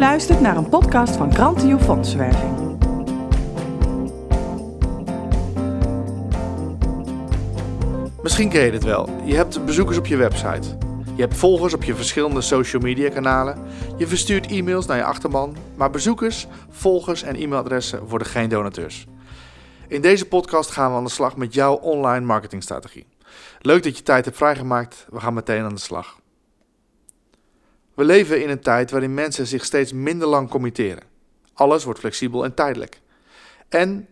Luistert naar een podcast van Grantio Fondswerving. Misschien ken je dit wel. Je hebt bezoekers op je website. Je hebt volgers op je verschillende social media kanalen. Je verstuurt e-mails naar je achterban. Maar bezoekers, volgers en e-mailadressen worden geen donateurs. In deze podcast gaan we aan de slag met jouw online marketingstrategie. Leuk dat je tijd hebt vrijgemaakt. We gaan meteen aan de slag. We leven in een tijd waarin mensen zich steeds minder lang committeren. Alles wordt flexibel en tijdelijk. En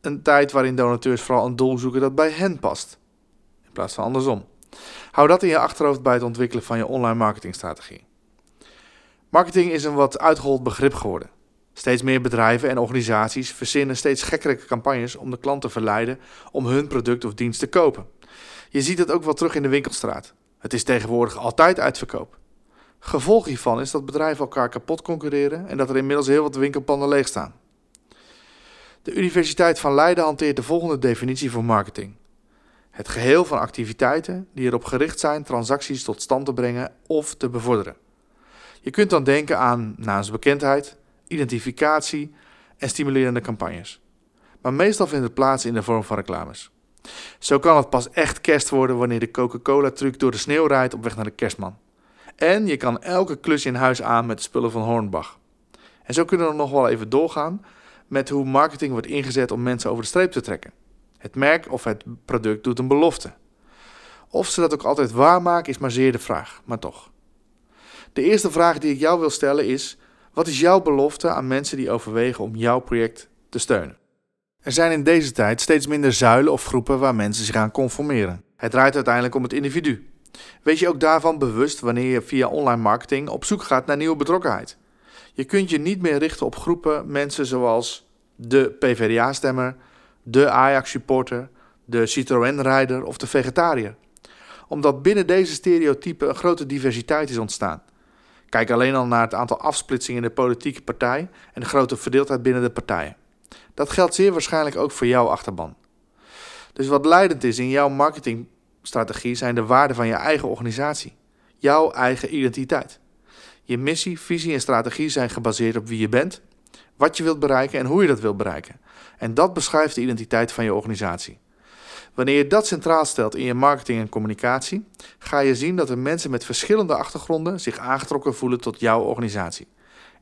een tijd waarin donateurs vooral een doel zoeken dat bij hen past, in plaats van andersom. Hou dat in je achterhoofd bij het ontwikkelen van je online marketingstrategie. Marketing is een wat uitgehold begrip geworden. Steeds meer bedrijven en organisaties verzinnen steeds gekkere campagnes om de klant te verleiden om hun product of dienst te kopen. Je ziet het ook wel terug in de winkelstraat. Het is tegenwoordig altijd uitverkoop. Gevolg hiervan is dat bedrijven elkaar kapot concurreren en dat er inmiddels heel wat winkelpanden leeg staan. De Universiteit van Leiden hanteert de volgende definitie voor marketing: het geheel van activiteiten die erop gericht zijn transacties tot stand te brengen of te bevorderen. Je kunt dan denken aan naamsbekendheid, identificatie en stimulerende campagnes. Maar meestal vindt het plaats in de vorm van reclames. Zo kan het pas echt kerst worden wanneer de Coca-Cola-truc door de sneeuw rijdt op weg naar de kerstman. En je kan elke klus in huis aan met spullen van Hornbach. En zo kunnen we nog wel even doorgaan met hoe marketing wordt ingezet om mensen over de streep te trekken. Het merk of het product doet een belofte. Of ze dat ook altijd waarmaken is maar zeer de vraag, maar toch. De eerste vraag die ik jou wil stellen is: wat is jouw belofte aan mensen die overwegen om jouw project te steunen? Er zijn in deze tijd steeds minder zuilen of groepen waar mensen zich aan conformeren. Het draait uiteindelijk om het individu. Wees je ook daarvan bewust wanneer je via online marketing op zoek gaat naar nieuwe betrokkenheid. Je kunt je niet meer richten op groepen mensen zoals de PvdA-stemmer, de Ajax-supporter, de Citroën-rijder of de vegetariër. Omdat binnen deze stereotypen een grote diversiteit is ontstaan. Kijk alleen al naar het aantal afsplitsingen in de politieke partij en de grote verdeeldheid binnen de partijen. Dat geldt zeer waarschijnlijk ook voor jouw achterban. Dus wat leidend is in jouw marketingstrategie zijn de waarden van je eigen organisatie, jouw eigen identiteit. Je missie, visie en strategie zijn gebaseerd op wie je bent, wat je wilt bereiken en hoe je dat wilt bereiken. En dat beschrijft de identiteit van je organisatie. Wanneer je dat centraal stelt in je marketing en communicatie, ga je zien dat er mensen met verschillende achtergronden zich aangetrokken voelen tot jouw organisatie.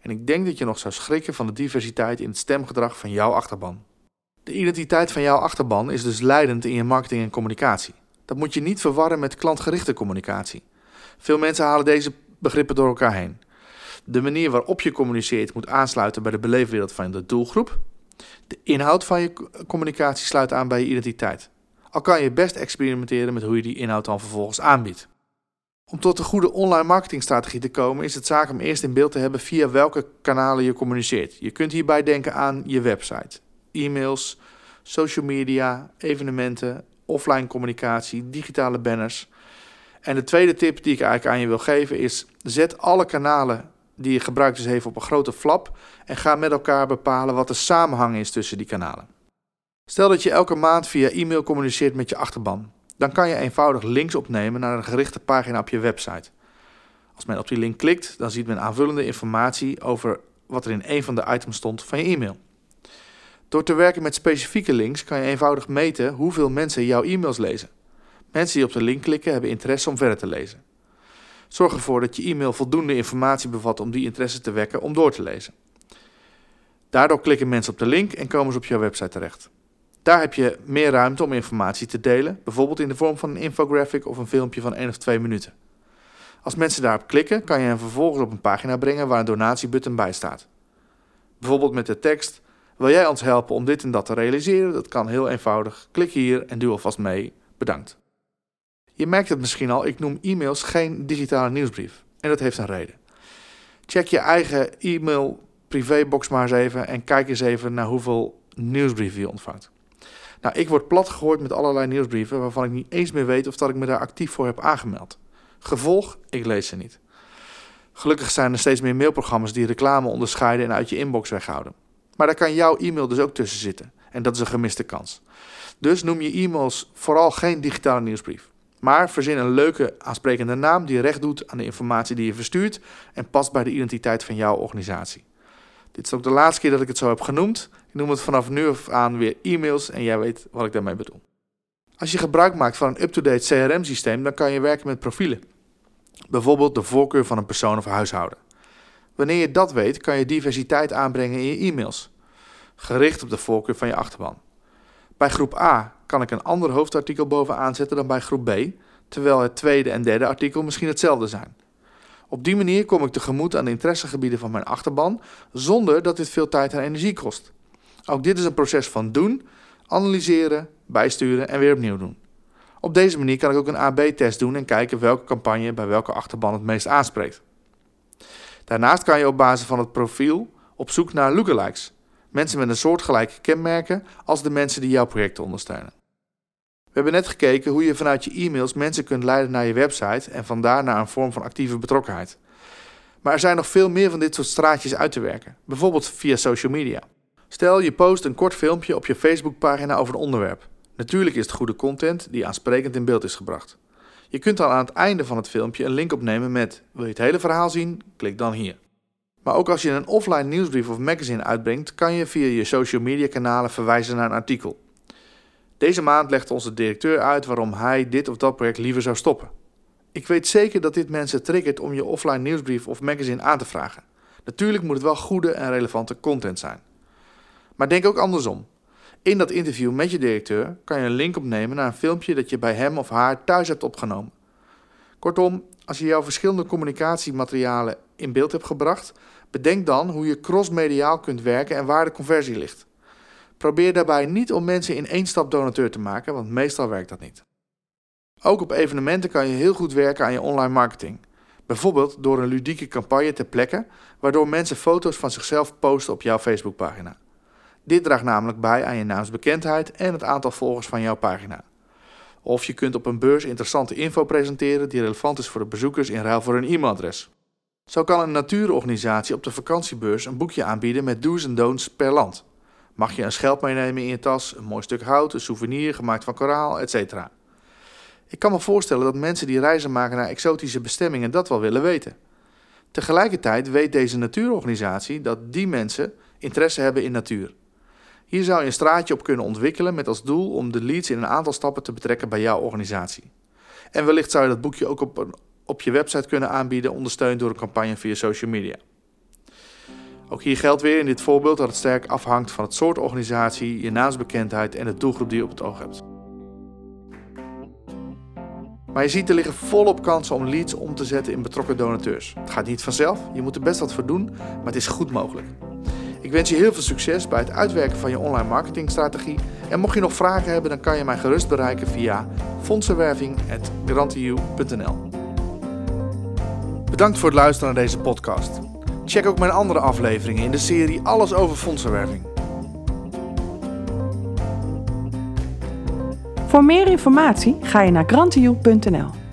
En ik denk dat je nog zou schrikken van de diversiteit in het stemgedrag van jouw achterban. De identiteit van jouw achterban is dus leidend in je marketing en communicatie. Dat moet je niet verwarren met klantgerichte communicatie. Veel mensen halen deze begrippen door elkaar heen. De manier waarop je communiceert moet aansluiten bij de beleefwereld van de doelgroep. De inhoud van je communicatie sluit aan bij je identiteit. Al kan je best experimenteren met hoe je die inhoud dan vervolgens aanbiedt. Om tot een goede online marketingstrategie te komen is het zaak om eerst in beeld te hebben via welke kanalen je communiceert. Je kunt hierbij denken aan je website, e-mails, social media, evenementen, offline communicatie, digitale banners. En de tweede tip die ik eigenlijk aan je wil geven is: zet alle kanalen die je gebruikt dus even op een grote flap en ga met elkaar bepalen wat de samenhang is tussen die kanalen. Stel dat je elke maand via e-mail communiceert met je achterban. Dan kan je eenvoudig links opnemen naar een gerichte pagina op je website. Als men op die link klikt, dan ziet men aanvullende informatie over wat er in een van de items stond van je e-mail. Door te werken met specifieke links kan je eenvoudig meten hoeveel mensen jouw e-mails lezen. Mensen die op de link klikken hebben interesse om verder te lezen. Zorg ervoor dat je e-mail voldoende informatie bevat om die interesse te wekken om door te lezen. Daardoor klikken mensen op de link en komen ze op jouw website terecht. Daar heb je meer ruimte om informatie te delen, bijvoorbeeld in de vorm van een infographic of een filmpje van 1 of 2 minuten. Als mensen daarop klikken, kan je hen vervolgens op een pagina brengen waar een donatiebutton bij staat. Bijvoorbeeld met de tekst: Wil jij ons helpen om dit en dat te realiseren? Dat kan heel eenvoudig. Klik hier en doe alvast mee. Bedankt. Je merkt het misschien al, ik noem e-mails geen digitale nieuwsbrief. En dat heeft een reden. Check je eigen e-mail privébox maar eens even en kijk eens even naar hoeveel nieuwsbrieven je ontvangt. Nou, ik word plat gegooid met allerlei nieuwsbrieven waarvan ik niet eens meer weet of dat ik me daar actief voor heb aangemeld. Gevolg, ik lees ze niet. Gelukkig zijn er steeds meer mailprogramma's die reclame onderscheiden en uit je inbox weghouden. Maar daar kan jouw e-mail dus ook tussen zitten. En dat is een gemiste kans. Dus noem je e-mails vooral geen digitale nieuwsbrief. Maar verzin een leuke, aansprekende naam die recht doet aan de informatie die je verstuurt en past bij de identiteit van jouw organisatie. Dit is ook de laatste keer dat ik het zo heb genoemd. Ik noem het vanaf nu af aan weer e-mails en jij weet wat ik daarmee bedoel. Als je gebruik maakt van een up-to-date CRM-systeem, dan kan je werken met profielen. Bijvoorbeeld de voorkeur van een persoon of huishouden. Wanneer je dat weet, kan je diversiteit aanbrengen in je e-mails, gericht op de voorkeur van je achterban. Bij groep A kan ik een ander hoofdartikel bovenaan zetten dan bij groep B, terwijl het tweede en derde artikel misschien hetzelfde zijn. Op die manier kom ik tegemoet aan de interessegebieden van mijn achterban, zonder dat dit veel tijd en energie kost. Ook dit is een proces van doen, analyseren, bijsturen en weer opnieuw doen. Op deze manier kan ik ook een AB-test doen en kijken welke campagne bij welke achterban het meest aanspreekt. Daarnaast kan je op basis van het profiel op zoek naar lookalikes, mensen met een soortgelijke kenmerken als de mensen die jouw project ondersteunen. We hebben net gekeken hoe je vanuit je e-mails mensen kunt leiden naar je website en vandaar naar een vorm van actieve betrokkenheid. Maar er zijn nog veel meer van dit soort straatjes uit te werken, bijvoorbeeld via social media. Stel je post een kort filmpje op je Facebookpagina over een onderwerp. Natuurlijk is het goede content die aansprekend in beeld is gebracht. Je kunt dan aan het einde van het filmpje een link opnemen met: Wil je het hele verhaal zien? Klik dan hier. Maar ook als je een offline nieuwsbrief of magazine uitbrengt, kan je via je social media kanalen verwijzen naar een artikel. Deze maand legt onze directeur uit waarom hij dit of dat project liever zou stoppen. Ik weet zeker dat dit mensen triggert om je offline nieuwsbrief of magazine aan te vragen. Natuurlijk moet het wel goede en relevante content zijn. Maar denk ook andersom. In dat interview met je directeur kan je een link opnemen naar een filmpje dat je bij hem of haar thuis hebt opgenomen. Kortom, als je jouw verschillende communicatiematerialen in beeld hebt gebracht, bedenk dan hoe je crossmediaal kunt werken en waar de conversie ligt. Probeer daarbij niet om mensen in één stap donateur te maken, want meestal werkt dat niet. Ook op evenementen kan je heel goed werken aan je online marketing. Bijvoorbeeld door een ludieke campagne te plekken, waardoor mensen foto's van zichzelf posten op jouw Facebookpagina. Dit draagt namelijk bij aan je naamsbekendheid en het aantal volgers van jouw pagina. Of je kunt op een beurs interessante info presenteren die relevant is voor de bezoekers in ruil voor een e-mailadres. Zo kan een natuurorganisatie op de vakantiebeurs een boekje aanbieden met do's en don'ts per land. Mag je een schelp meenemen in je tas, een mooi stuk hout, een souvenir gemaakt van koraal, etc. Ik kan me voorstellen dat mensen die reizen maken naar exotische bestemmingen dat wel willen weten. Tegelijkertijd weet deze natuurorganisatie dat die mensen interesse hebben in natuur. Hier zou je een straatje op kunnen ontwikkelen met als doel om de leads in een aantal stappen te betrekken bij jouw organisatie. En wellicht zou je dat boekje ook op, een, op je website kunnen aanbieden, ondersteund door een campagne via social media. Ook hier geldt weer in dit voorbeeld dat het sterk afhangt van het soort organisatie, je naamsbekendheid en de doelgroep die je op het oog hebt. Maar je ziet er liggen volop kansen om leads om te zetten in betrokken donateurs. Het gaat niet vanzelf, je moet er best wat voor doen, maar het is goed mogelijk. Ik wens je heel veel succes bij het uitwerken van je online marketingstrategie. En mocht je nog vragen hebben, dan kan je mij gerust bereiken via fondsenwerving.grantiu.nl Bedankt voor het luisteren naar deze podcast. Check ook mijn andere afleveringen in de serie Alles over fondsenwerving. Voor meer informatie ga je naar grantiu.nl.